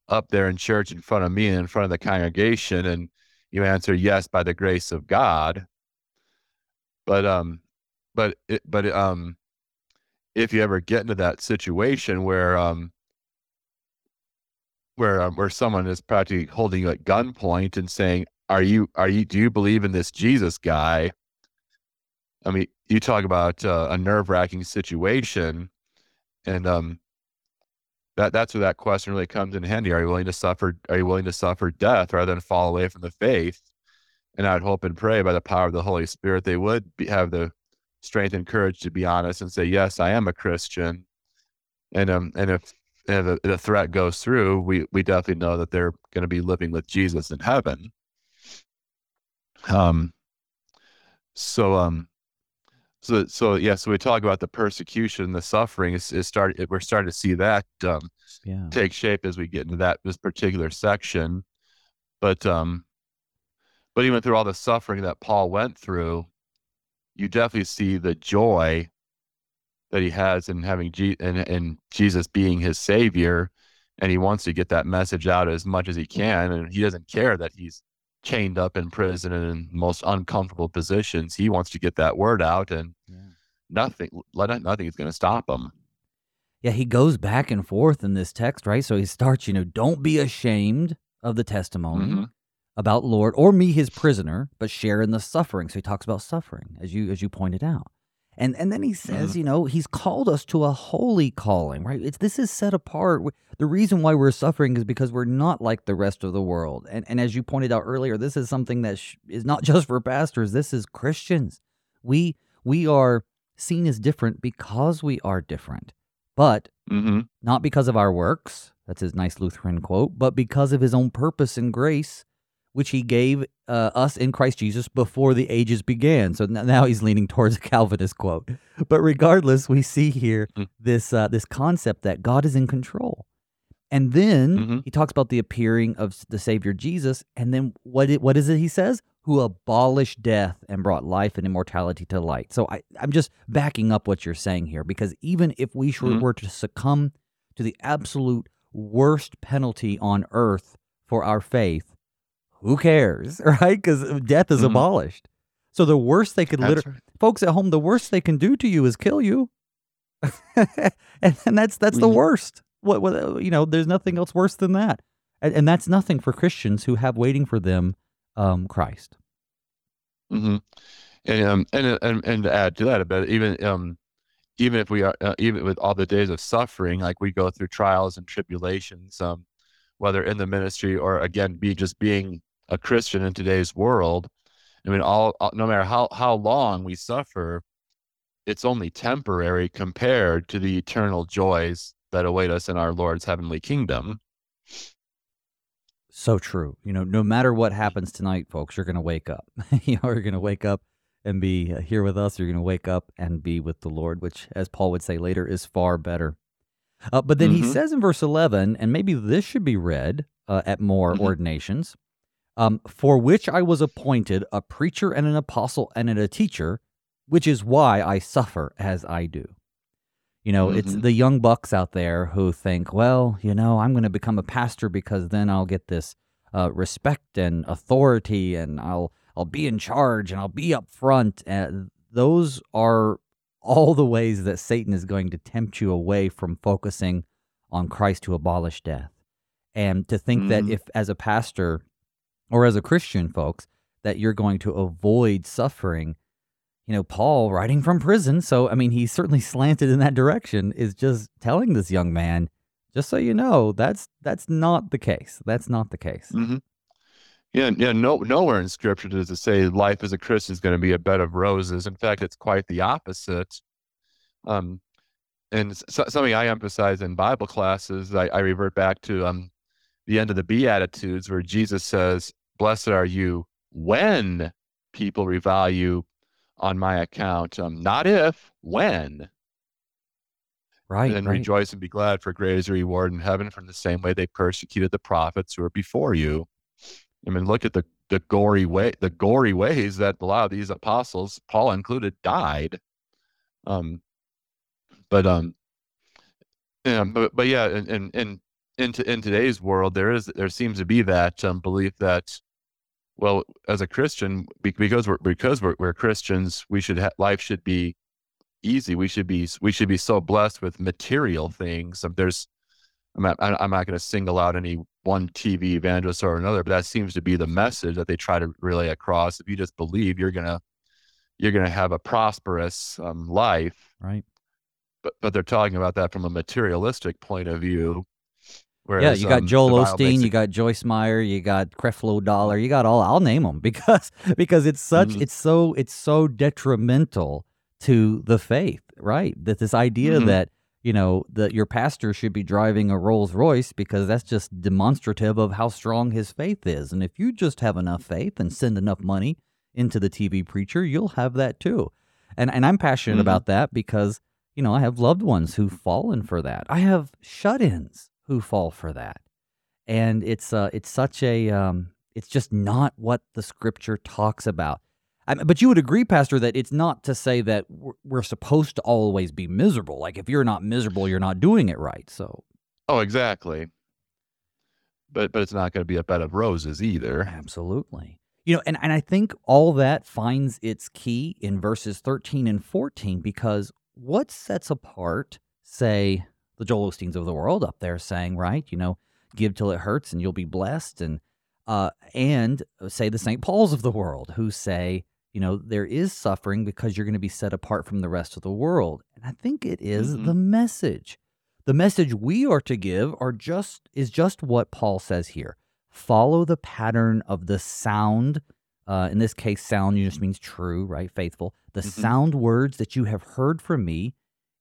up there in church in front of me and in front of the congregation, and you answer yes by the grace of God. But um, but it, but um, if you ever get into that situation where um, where um, where someone is practically holding you at gunpoint and saying, "Are you are you do you believe in this Jesus guy?" I mean, you talk about uh, a nerve wracking situation, and um, that that's where that question really comes in handy. Are you willing to suffer? Are you willing to suffer death rather than fall away from the faith? And I'd hope and pray by the power of the Holy Spirit they would be, have the strength and courage to be honest and say, "Yes, I am a Christian." And um, and if and the, the threat goes through, we we definitely know that they're going to be living with Jesus in heaven. Um. So um. So so yeah. So we talk about the persecution, the suffering. Is is start. We're starting to see that um, Yeah. take shape as we get into that this particular section. But um, but even through all the suffering that Paul went through, you definitely see the joy that he has in having Je- and, and Jesus being his savior, and he wants to get that message out as much as he can, and he doesn't care that he's chained up in prison and in most uncomfortable positions. He wants to get that word out, and yeah. nothing, nothing is going to stop him. Yeah, he goes back and forth in this text, right? So he starts, you know, don't be ashamed of the testimony mm-hmm. about Lord or me, his prisoner, but share in the suffering. So he talks about suffering, as you as you pointed out. And and then he says, mm-hmm. you know, he's called us to a holy calling, right? It's this is set apart. The reason why we're suffering is because we're not like the rest of the world. And and as you pointed out earlier, this is something that sh- is not just for pastors. This is Christians. We we are seen as different because we are different, but mm-hmm. not because of our works. That's his nice Lutheran quote, but because of his own purpose and grace which he gave uh, us in Christ Jesus before the ages began. So now he's leaning towards a Calvinist quote. But regardless, we see here mm. this uh, this concept that God is in control. And then mm-hmm. he talks about the appearing of the Savior Jesus. And then what it, what is it he says? Who abolished death and brought life and immortality to light. So I, I'm just backing up what you're saying here because even if we mm-hmm. were to succumb to the absolute worst penalty on earth for our faith, who cares, right? Because death is mm-hmm. abolished. So the worst they could literally, right. folks at home, the worst they can do to you is kill you, and, and, that's that's mm-hmm. the worst. What, what you know, there's nothing else worse than that, and, and that's nothing for Christians who have waiting for them um, Christ. Mm-hmm. And um and and and to add to that a bit, even um even if we are uh, even with all the days of suffering, like we go through trials and tribulations, um, whether in the ministry or again be just being a Christian in today's world, I mean, all, all no matter how how long we suffer, it's only temporary compared to the eternal joys that await us in our Lord's heavenly kingdom. So true. You know, no matter what happens tonight, folks, you're going to wake up. you know, you're going to wake up and be here with us. You're going to wake up and be with the Lord, which, as Paul would say later, is far better. Uh, but then mm-hmm. he says in verse 11, and maybe this should be read uh, at more mm-hmm. ordinations um, for which I was appointed a preacher and an apostle and a teacher, which is why I suffer as I do. You know, mm-hmm. it's the young bucks out there who think, well, you know, I'm going to become a pastor because then I'll get this uh, respect and authority, and I'll I'll be in charge and I'll be up front. And those are all the ways that Satan is going to tempt you away from focusing on Christ to abolish death. And to think mm. that if, as a pastor, or as a Christian, folks, that you're going to avoid suffering. You know, Paul, writing from prison, so I mean, he's certainly slanted in that direction, is just telling this young man, just so you know, that's that's not the case. That's not the case. Mm-hmm. Yeah, yeah. No, nowhere in Scripture does it say life as a Christian is going to be a bed of roses. In fact, it's quite the opposite. Um, and so, something I emphasize in Bible classes, I, I revert back to um, the end of the Beatitudes, where Jesus says, Blessed are you when people revalue you on my account. Um, not if, when. Right. And right. rejoice and be glad, for great is your reward in heaven from the same way they persecuted the prophets who are before you. I mean, look at the, the gory way, the gory ways that a lot of these apostles, Paul included, died. Um, but um, yeah, but but yeah, and and, and in, to, in today's world, there is there seems to be that um, belief that, well, as a Christian, because we're because we're, we're Christians, we should ha- life should be easy. We should be we should be so blessed with material things. Um, there's, I'm not, I'm not going to single out any one TV evangelist or another, but that seems to be the message that they try to relay across. If you just believe, you're gonna you're gonna have a prosperous um, life, right? But but they're talking about that from a materialistic point of view Whereas, yeah, you got um, Joel Osteen, you got Joyce Meyer, you got Creflo Dollar, you got all. I'll name them because because it's such mm-hmm. it's so it's so detrimental to the faith, right? That this idea mm-hmm. that you know that your pastor should be driving a Rolls Royce because that's just demonstrative of how strong his faith is. And if you just have enough faith and send enough money into the TV preacher, you'll have that too. And and I'm passionate mm-hmm. about that because you know I have loved ones who've fallen for that. I have shut-ins who fall for that. And it's uh, it's such a um, it's just not what the scripture talks about. I mean, but you would agree, Pastor, that it's not to say that we're, we're supposed to always be miserable. Like if you're not miserable, you're not doing it right. So. Oh, exactly. but but it's not going to be a bed of roses either. Absolutely. You know, and, and I think all that finds its key in verses 13 and 14 because what sets apart, say, the Joel Osteens of the world up there saying, right, you know, give till it hurts and you'll be blessed, and uh, and say the St. Paul's of the world who say, you know, there is suffering because you're going to be set apart from the rest of the world. And I think it is Mhm. the message. The message we are to give are just is just what Paul says here. Follow the pattern of the sound. Uh, in this case, sound just means true, right? Faithful. The Mhm. sound words that you have heard from me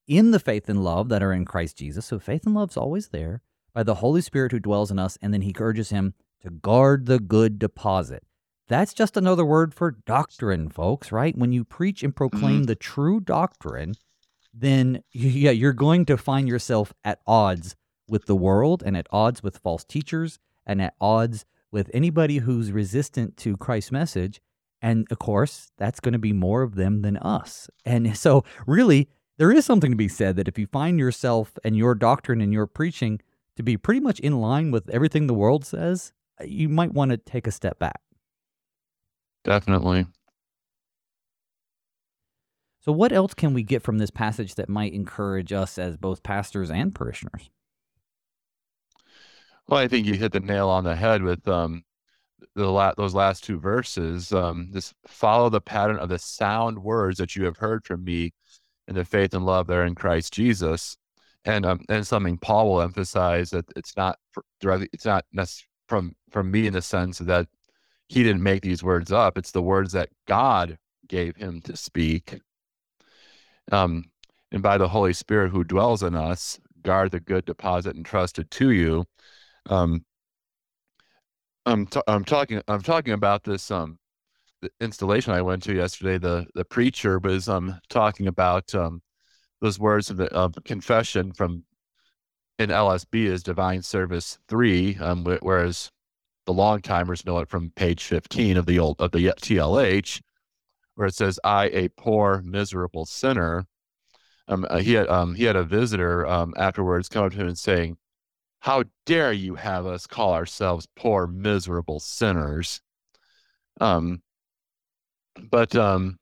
in the faith and love that are in Christ Jesus. So faith and love's always there by the Holy Spirit who dwells in us. And then he urges him to guard the good deposit. That's just another word for doctrine, folks, right? When you preach and proclaim mm-hmm. the true doctrine, then yeah, you're going to find yourself at odds with the world and at odds with false teachers and at odds with anybody who's resistant to Christ's message. And of course, that's going to be more of them than us. And so, really, there is something to be said that if you find yourself and your doctrine and your preaching to be pretty much in line with everything the world says, you might want to take a step back. Definitely. So, what else can we get from this passage that might encourage us as both pastors and parishioners? Well, I think you hit the nail on the head with um, the la- those last two verses. Um, just follow the pattern of the sound words that you have heard from me in the faith and love that are in Christ Jesus. And um, and something Paul will emphasize that it's not directly, it's not from from me in the sense that he didn't make these words up. It's the words that God gave him to speak. Um, and by the Holy Spirit who dwells in us, guard the good deposit entrusted to you. Um, I'm t- I'm talking I'm talking about this um installation I went to yesterday. The the preacher was um talking about um those words of the of confession from in LSB is Divine Service three, um, whereas the long timers know it from page fifteen of the old of the TLH, where it says, "I, a poor miserable sinner." Um, uh, he had um he had a visitor um afterwards come up to him and saying, how dare you have us call ourselves poor miserable sinners um but um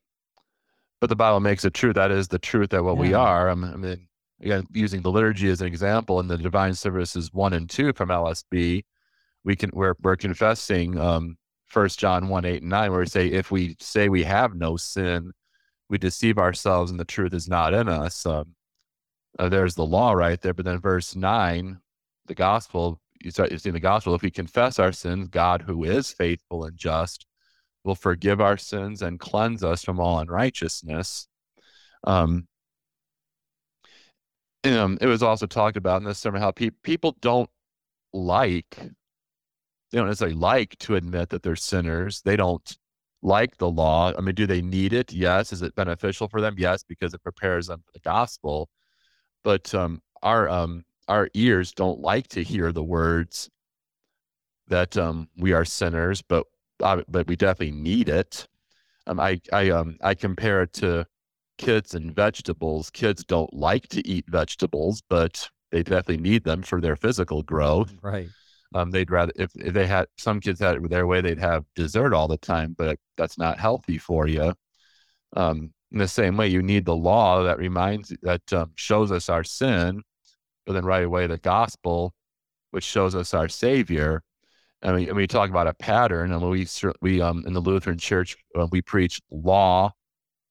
but the bible makes it true. That is the truth that what we Yeah. are. Um, i mean again using the liturgy as an example in the divine services one and two from lsb we can we're, we're confessing um first john 1 8 and 9 where we say if we say we have no sin we deceive ourselves and the truth is not in us. Um uh, there's the law right there but then verse 9 the gospel you start you see in the gospel if we confess our sins god who is faithful and just will forgive our sins and cleanse us from all unrighteousness. Um um, it was also talked about in this sermon how pe- people don't like they don't necessarily like to admit that they're sinners. They don't like the law. I mean do they need it? Yes. Is it beneficial for them? Yes because it prepares them for the gospel. But um our um our ears don't like to hear the words that um we are sinners but but we definitely need it um i i um i compare it to kids and vegetables kids don't like to eat vegetables but they definitely need them for their physical growth Right. um, they'd rather if, if they had some kids had it their way, they'd have dessert all the time, but that's not healthy for you. Um, in the same way, you need the law that reminds that um, shows us our sin, but then right away the gospel, which shows us our Savior. I mean, and we talk about a pattern, and we we um in the Lutheran Church uh, we preach law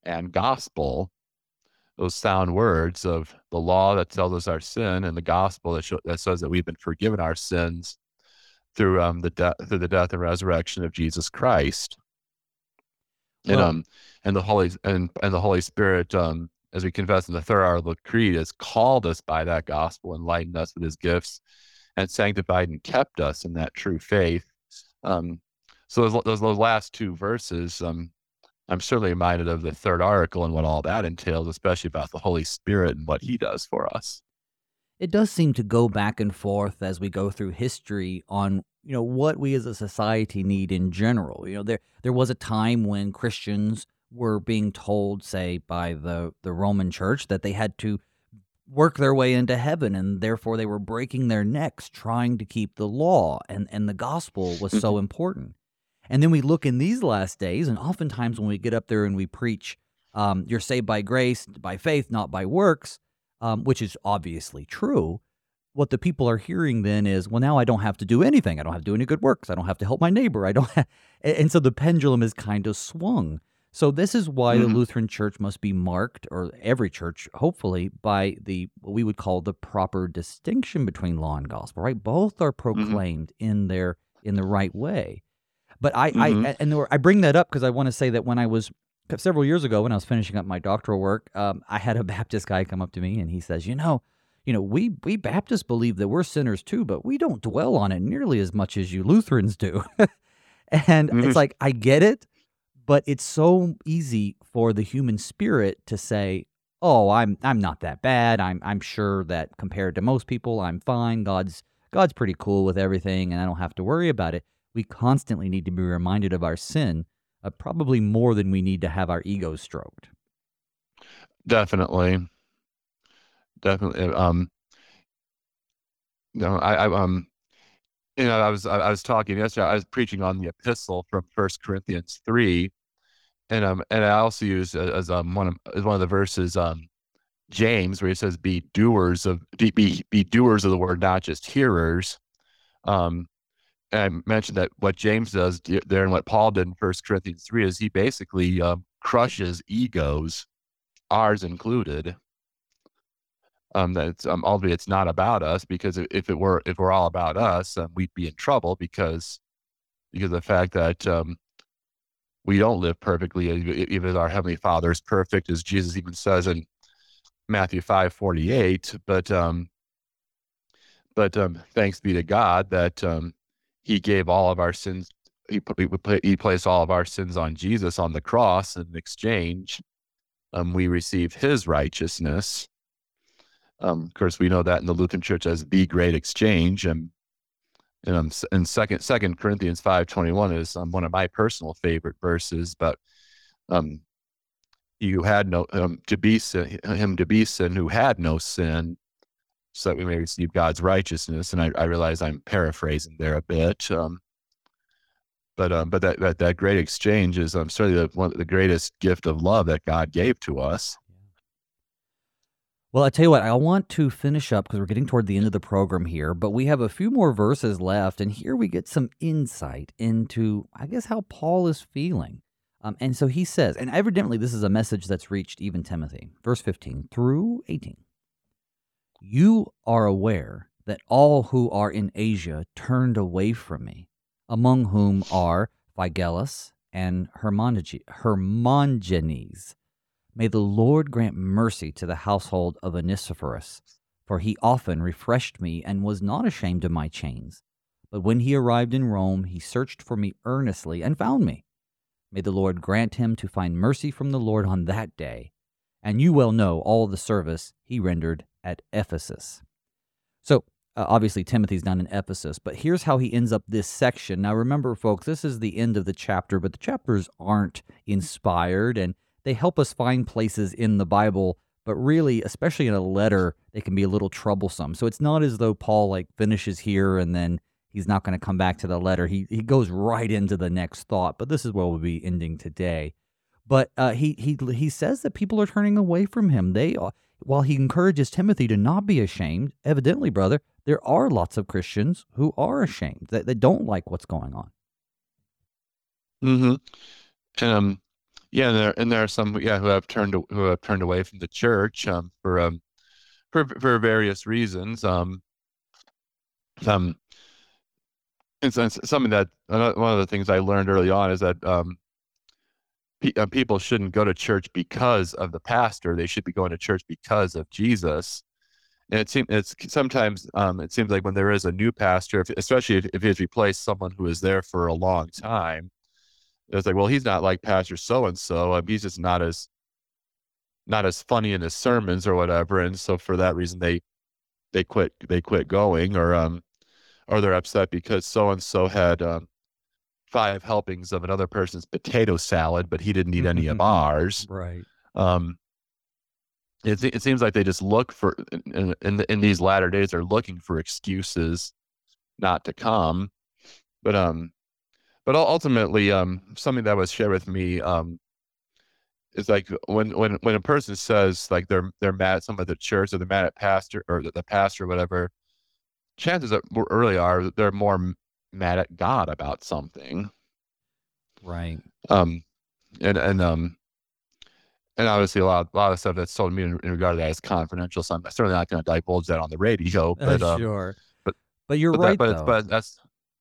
and gospel, those sound words of the law that tells us our sin and the gospel that show, that says that we've been forgiven our sins through um the death through the death and resurrection of Jesus Christ. And um and the Holy and and the Holy Spirit um as we confess in the third article of the creed has called us by that gospel, enlightened us with his gifts, and sanctified and kept us in that true faith. Um so those, those those last two verses, um I'm certainly reminded of the third article and what all that entails, especially about the Holy Spirit and what he does for us. It does seem to go back and forth as we go through history on you know what we as a society need in general. You know, there there was a time when Christians were being told, say, by the the Roman Church, that they had to work their way into heaven and therefore they were breaking their necks trying to keep the law and and the gospel was so important. And then we look in these last days and oftentimes when we get up there and we preach um, you're saved by grace by faith not by works um, which is obviously true what the people are hearing then is well now i don't have to do anything. I don't have to do any good works. I don't have to help my neighbor. I don't ha-. and and so the pendulum is kind of swung so this is why the Mhm. Lutheran Church must be marked, or every church, hopefully, by the what we would call the proper distinction between law and gospel. Right, both are proclaimed in their in the right way. But I, Mhm. I and were- I bring that up because I want to say that when I was several years ago when I was finishing up my doctoral work, um, I had a Baptist guy come up to me and he says, "You know, you know, we we Baptists believe that we're sinners too, but we don't dwell on it nearly as much as you Lutherans do." and it's like I get it, but it's so easy for the human spirit to say, "Oh, I'm I'm not that bad. I'm I'm sure that compared to most people, I'm fine. God's God's pretty cool with everything, and I don't have to worry about it." We constantly need to be reminded of our sin, uh, probably more than we need to have our egos stroked. Definitely. Definitely. Um, no, I, I um, you know, I was I, I was talking yesterday. I was preaching on the epistle from First Corinthians three, and um, and I also use as, as um one of as one of the verses um, James where he says, "Be doers of be be, be doers of the word, not just hearers." Um, and I mentioned that what James does there and what Paul did in First Corinthians three is he basically um, crushes egos, ours included um, that it's um, ultimately it's not about us because if, if it were if we're all about us, um, we'd be in trouble because because of the fact that um, we don't live perfectly, even our heavenly Father is perfect, as Jesus even says in Matthew five forty eight. But um, but um, thanks be to God that um, He gave all of our sins. He put, he, placed all of our sins on Jesus on the cross, in exchange, um, we received His righteousness. Um, of course, we know that in the Lutheran Church as the great exchange, and and and second Second Corinthians five twenty one is um, one of my personal favorite verses. But um, you had no um, to be sin, him to be sin who had no sin, so that we may receive God's righteousness. And I, I realize I'm paraphrasing there a bit. Um, but um, but that, that that great exchange is um, certainly the, one the greatest gift of love that God gave to us. Well, I tell you what, I want to finish up because we're getting toward the end of the program here, but we have a few more verses left, and here we get some insight into, I guess, how Paul is feeling. Um, and so he says, and evidently this is a message that's reached even Timothy, verse 15 through 18. You are aware that all who are in Asia turned away from me, among whom are Phygelus and Hermoge- Hermogenes. May the Lord grant mercy to the household of Onesiphorus, for he often refreshed me and was not ashamed of my chains. But when he arrived in Rome, he searched for me earnestly and found me. May the Lord grant him to find mercy from the Lord on that day. And you well know all the service he rendered at Ephesus. So, uh, obviously, Timothy's not in Ephesus, but here's how he ends up this section. Now, remember, folks, this is the end of the chapter, but the chapters aren't inspired and they help us find places in the Bible, but really, especially in a letter, they can be a little troublesome. So it's not as though Paul like finishes here and then he's not going to come back to the letter. He he goes right into the next thought. But this is where we'll be ending today. But uh, he he he says that people are turning away from him. They are, while he encourages Timothy to not be ashamed, evidently, brother, there are lots of Christians who are ashamed that they don't like what's going on. Mm-hmm. Um, yeah, and there and there are some yeah who have turned who have turned away from the church um for um for for various reasons um um and so something that one of the things I learned early on is that um pe- uh, people shouldn't go to church because of the pastor they should be going to church because of Jesus. And it seems it's sometimes um it seems like when there is a new pastor if, especially if, if he's replaced someone who is there for a long time it's like, well, he's not like Pastor so and so. He's just not as not as funny in his sermons or whatever. And so for that reason, they they quit they quit going, or um, or they're upset because so and so had um, five helpings of another person's potato salad, but he didn't eat any of ours. Right. Um, it, it seems like they just look for in in, in these latter days they're looking for excuses not to come but um but ultimately um something that was shared with me um is like when when when a person says like they're they're mad at some of the church or they're mad at pastor or the, the pastor or whatever chances are early are they're more mad at god about something right um and and um and obviously a lot, a lot of stuff that's told me in, in regard to that is confidential. So I'm certainly not going to divulge that on the radio. But uh, sure, but but you're but right. That, but, but that's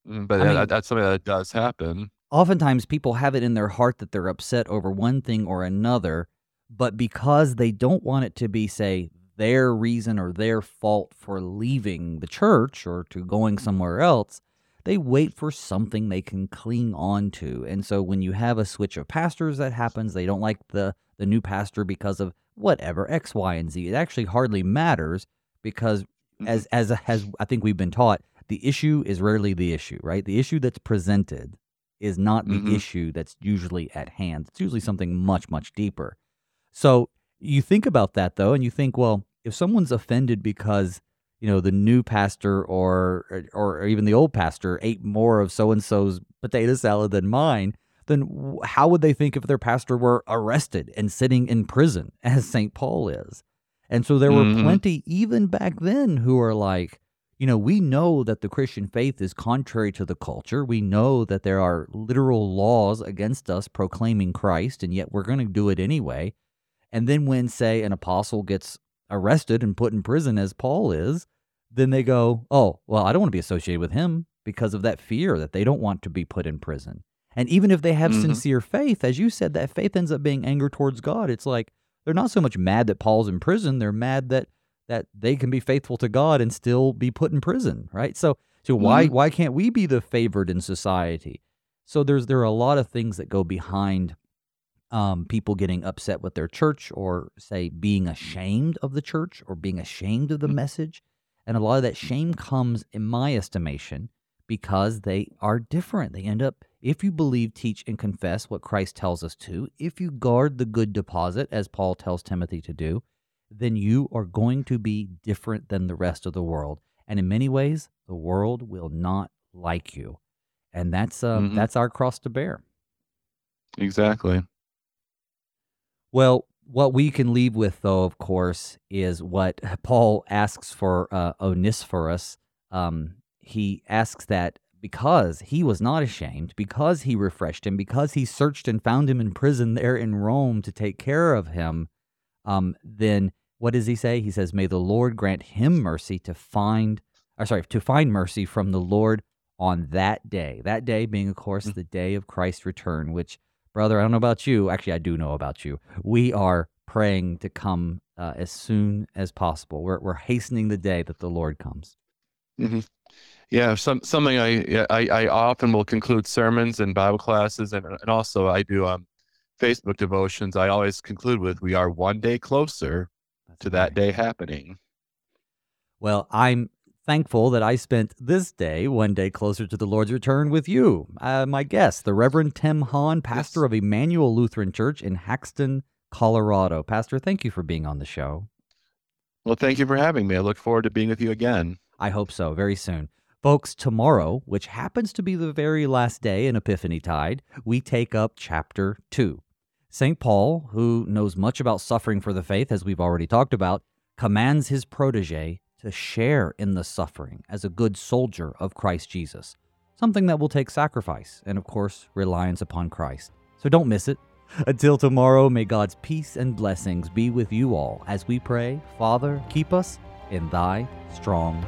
but I mean, that's something that does happen. Oftentimes, people have it in their heart that they're upset over one thing or another, but because they don't want it to be, say, their reason or their fault for leaving the church or to going somewhere else, they wait for something they can cling on to. And so when you have a switch of pastors that happens, they don't like the the new pastor because of whatever X, Y, and Z. It actually hardly matters because Mm-hmm. as as as I think we've been taught, the issue is rarely the issue, right? The issue that's presented is not the Mhm. issue that's usually at hand. It's usually something much much deeper. So you think about that though, and you think, well, if someone's offended because you know the new pastor or or, even the old pastor ate more of so and so's potato salad than mine, then how would they think if their pastor were arrested and sitting in prison as St. Paul is? And so there were Mhm. plenty even back then who are like, you know, we know that the Christian faith is contrary to the culture. We know that there are literal laws against us proclaiming Christ, and yet we're going to do it anyway. And then when, say, an apostle gets arrested and put in prison, as Paul is, then they go, oh, well, I don't want to be associated with him because of that fear that they don't want to be put in prison. And even if they have Mhm. sincere faith, as you said, that faith ends up being anger towards God. It's like they're not so much mad that Paul's in prison; they're mad that that they can be faithful to God and still be put in prison, right? So, so why Mhm. why can't we be the favored in society? So there's there are a lot of things that go behind um, people getting upset with their church, or say being ashamed of the church, or being ashamed of the Mhm. message, and a lot of that shame comes, in my estimation, because they are different. They end up, if you believe, teach, and confess what Christ tells us to, if you guard the good deposit, as Paul tells Timothy to do, then you are going to be different than the rest of the world. And in many ways, the world will not like you. And that's um, Mhm. that's our cross to bear. Exactly. Well, what we can leave with, though, of course, is what Paul asks for uh, Onesiphorus. Um, he asks that because he was not ashamed, because he refreshed him, because he searched and found him in prison there in Rome to take care of him, um, then what does he say? He says, May the Lord grant him mercy to find, or sorry, to find mercy from the Lord on that day. That day being, of course, Mm. the day of Christ's return, which, brother, I don't know about you. Actually, I do know about you. We are praying to come uh, as soon as possible. We're, we're hastening the day that the Lord comes. hmm Yeah, some something I, I I often will conclude sermons and Bible classes, and and also I do um Facebook devotions. I always conclude with, "We are one day closer to that day happening." Well, I'm thankful that I spent this day, one day closer to the Lord's return, with you, uh, my guest, the Reverend Tim Hahn, pastor Yes. of Emmanuel Lutheran Church in Haxtun, Colorado. Pastor, thank you for being on the show. Well, thank you for having me. I look forward to being with you again. I hope so, very soon. Folks, tomorrow, which happens to be the very last day in Epiphany Tide, we take up chapter 2. St. Paul, who knows much about suffering for the faith, as we've already talked about, commands his protege to share in the suffering as a good soldier of Christ Jesus, something that will take sacrifice and, of course, reliance upon Christ. So don't miss it. Until tomorrow, may God's peace and blessings be with you all as we pray, Father, keep us in thy strong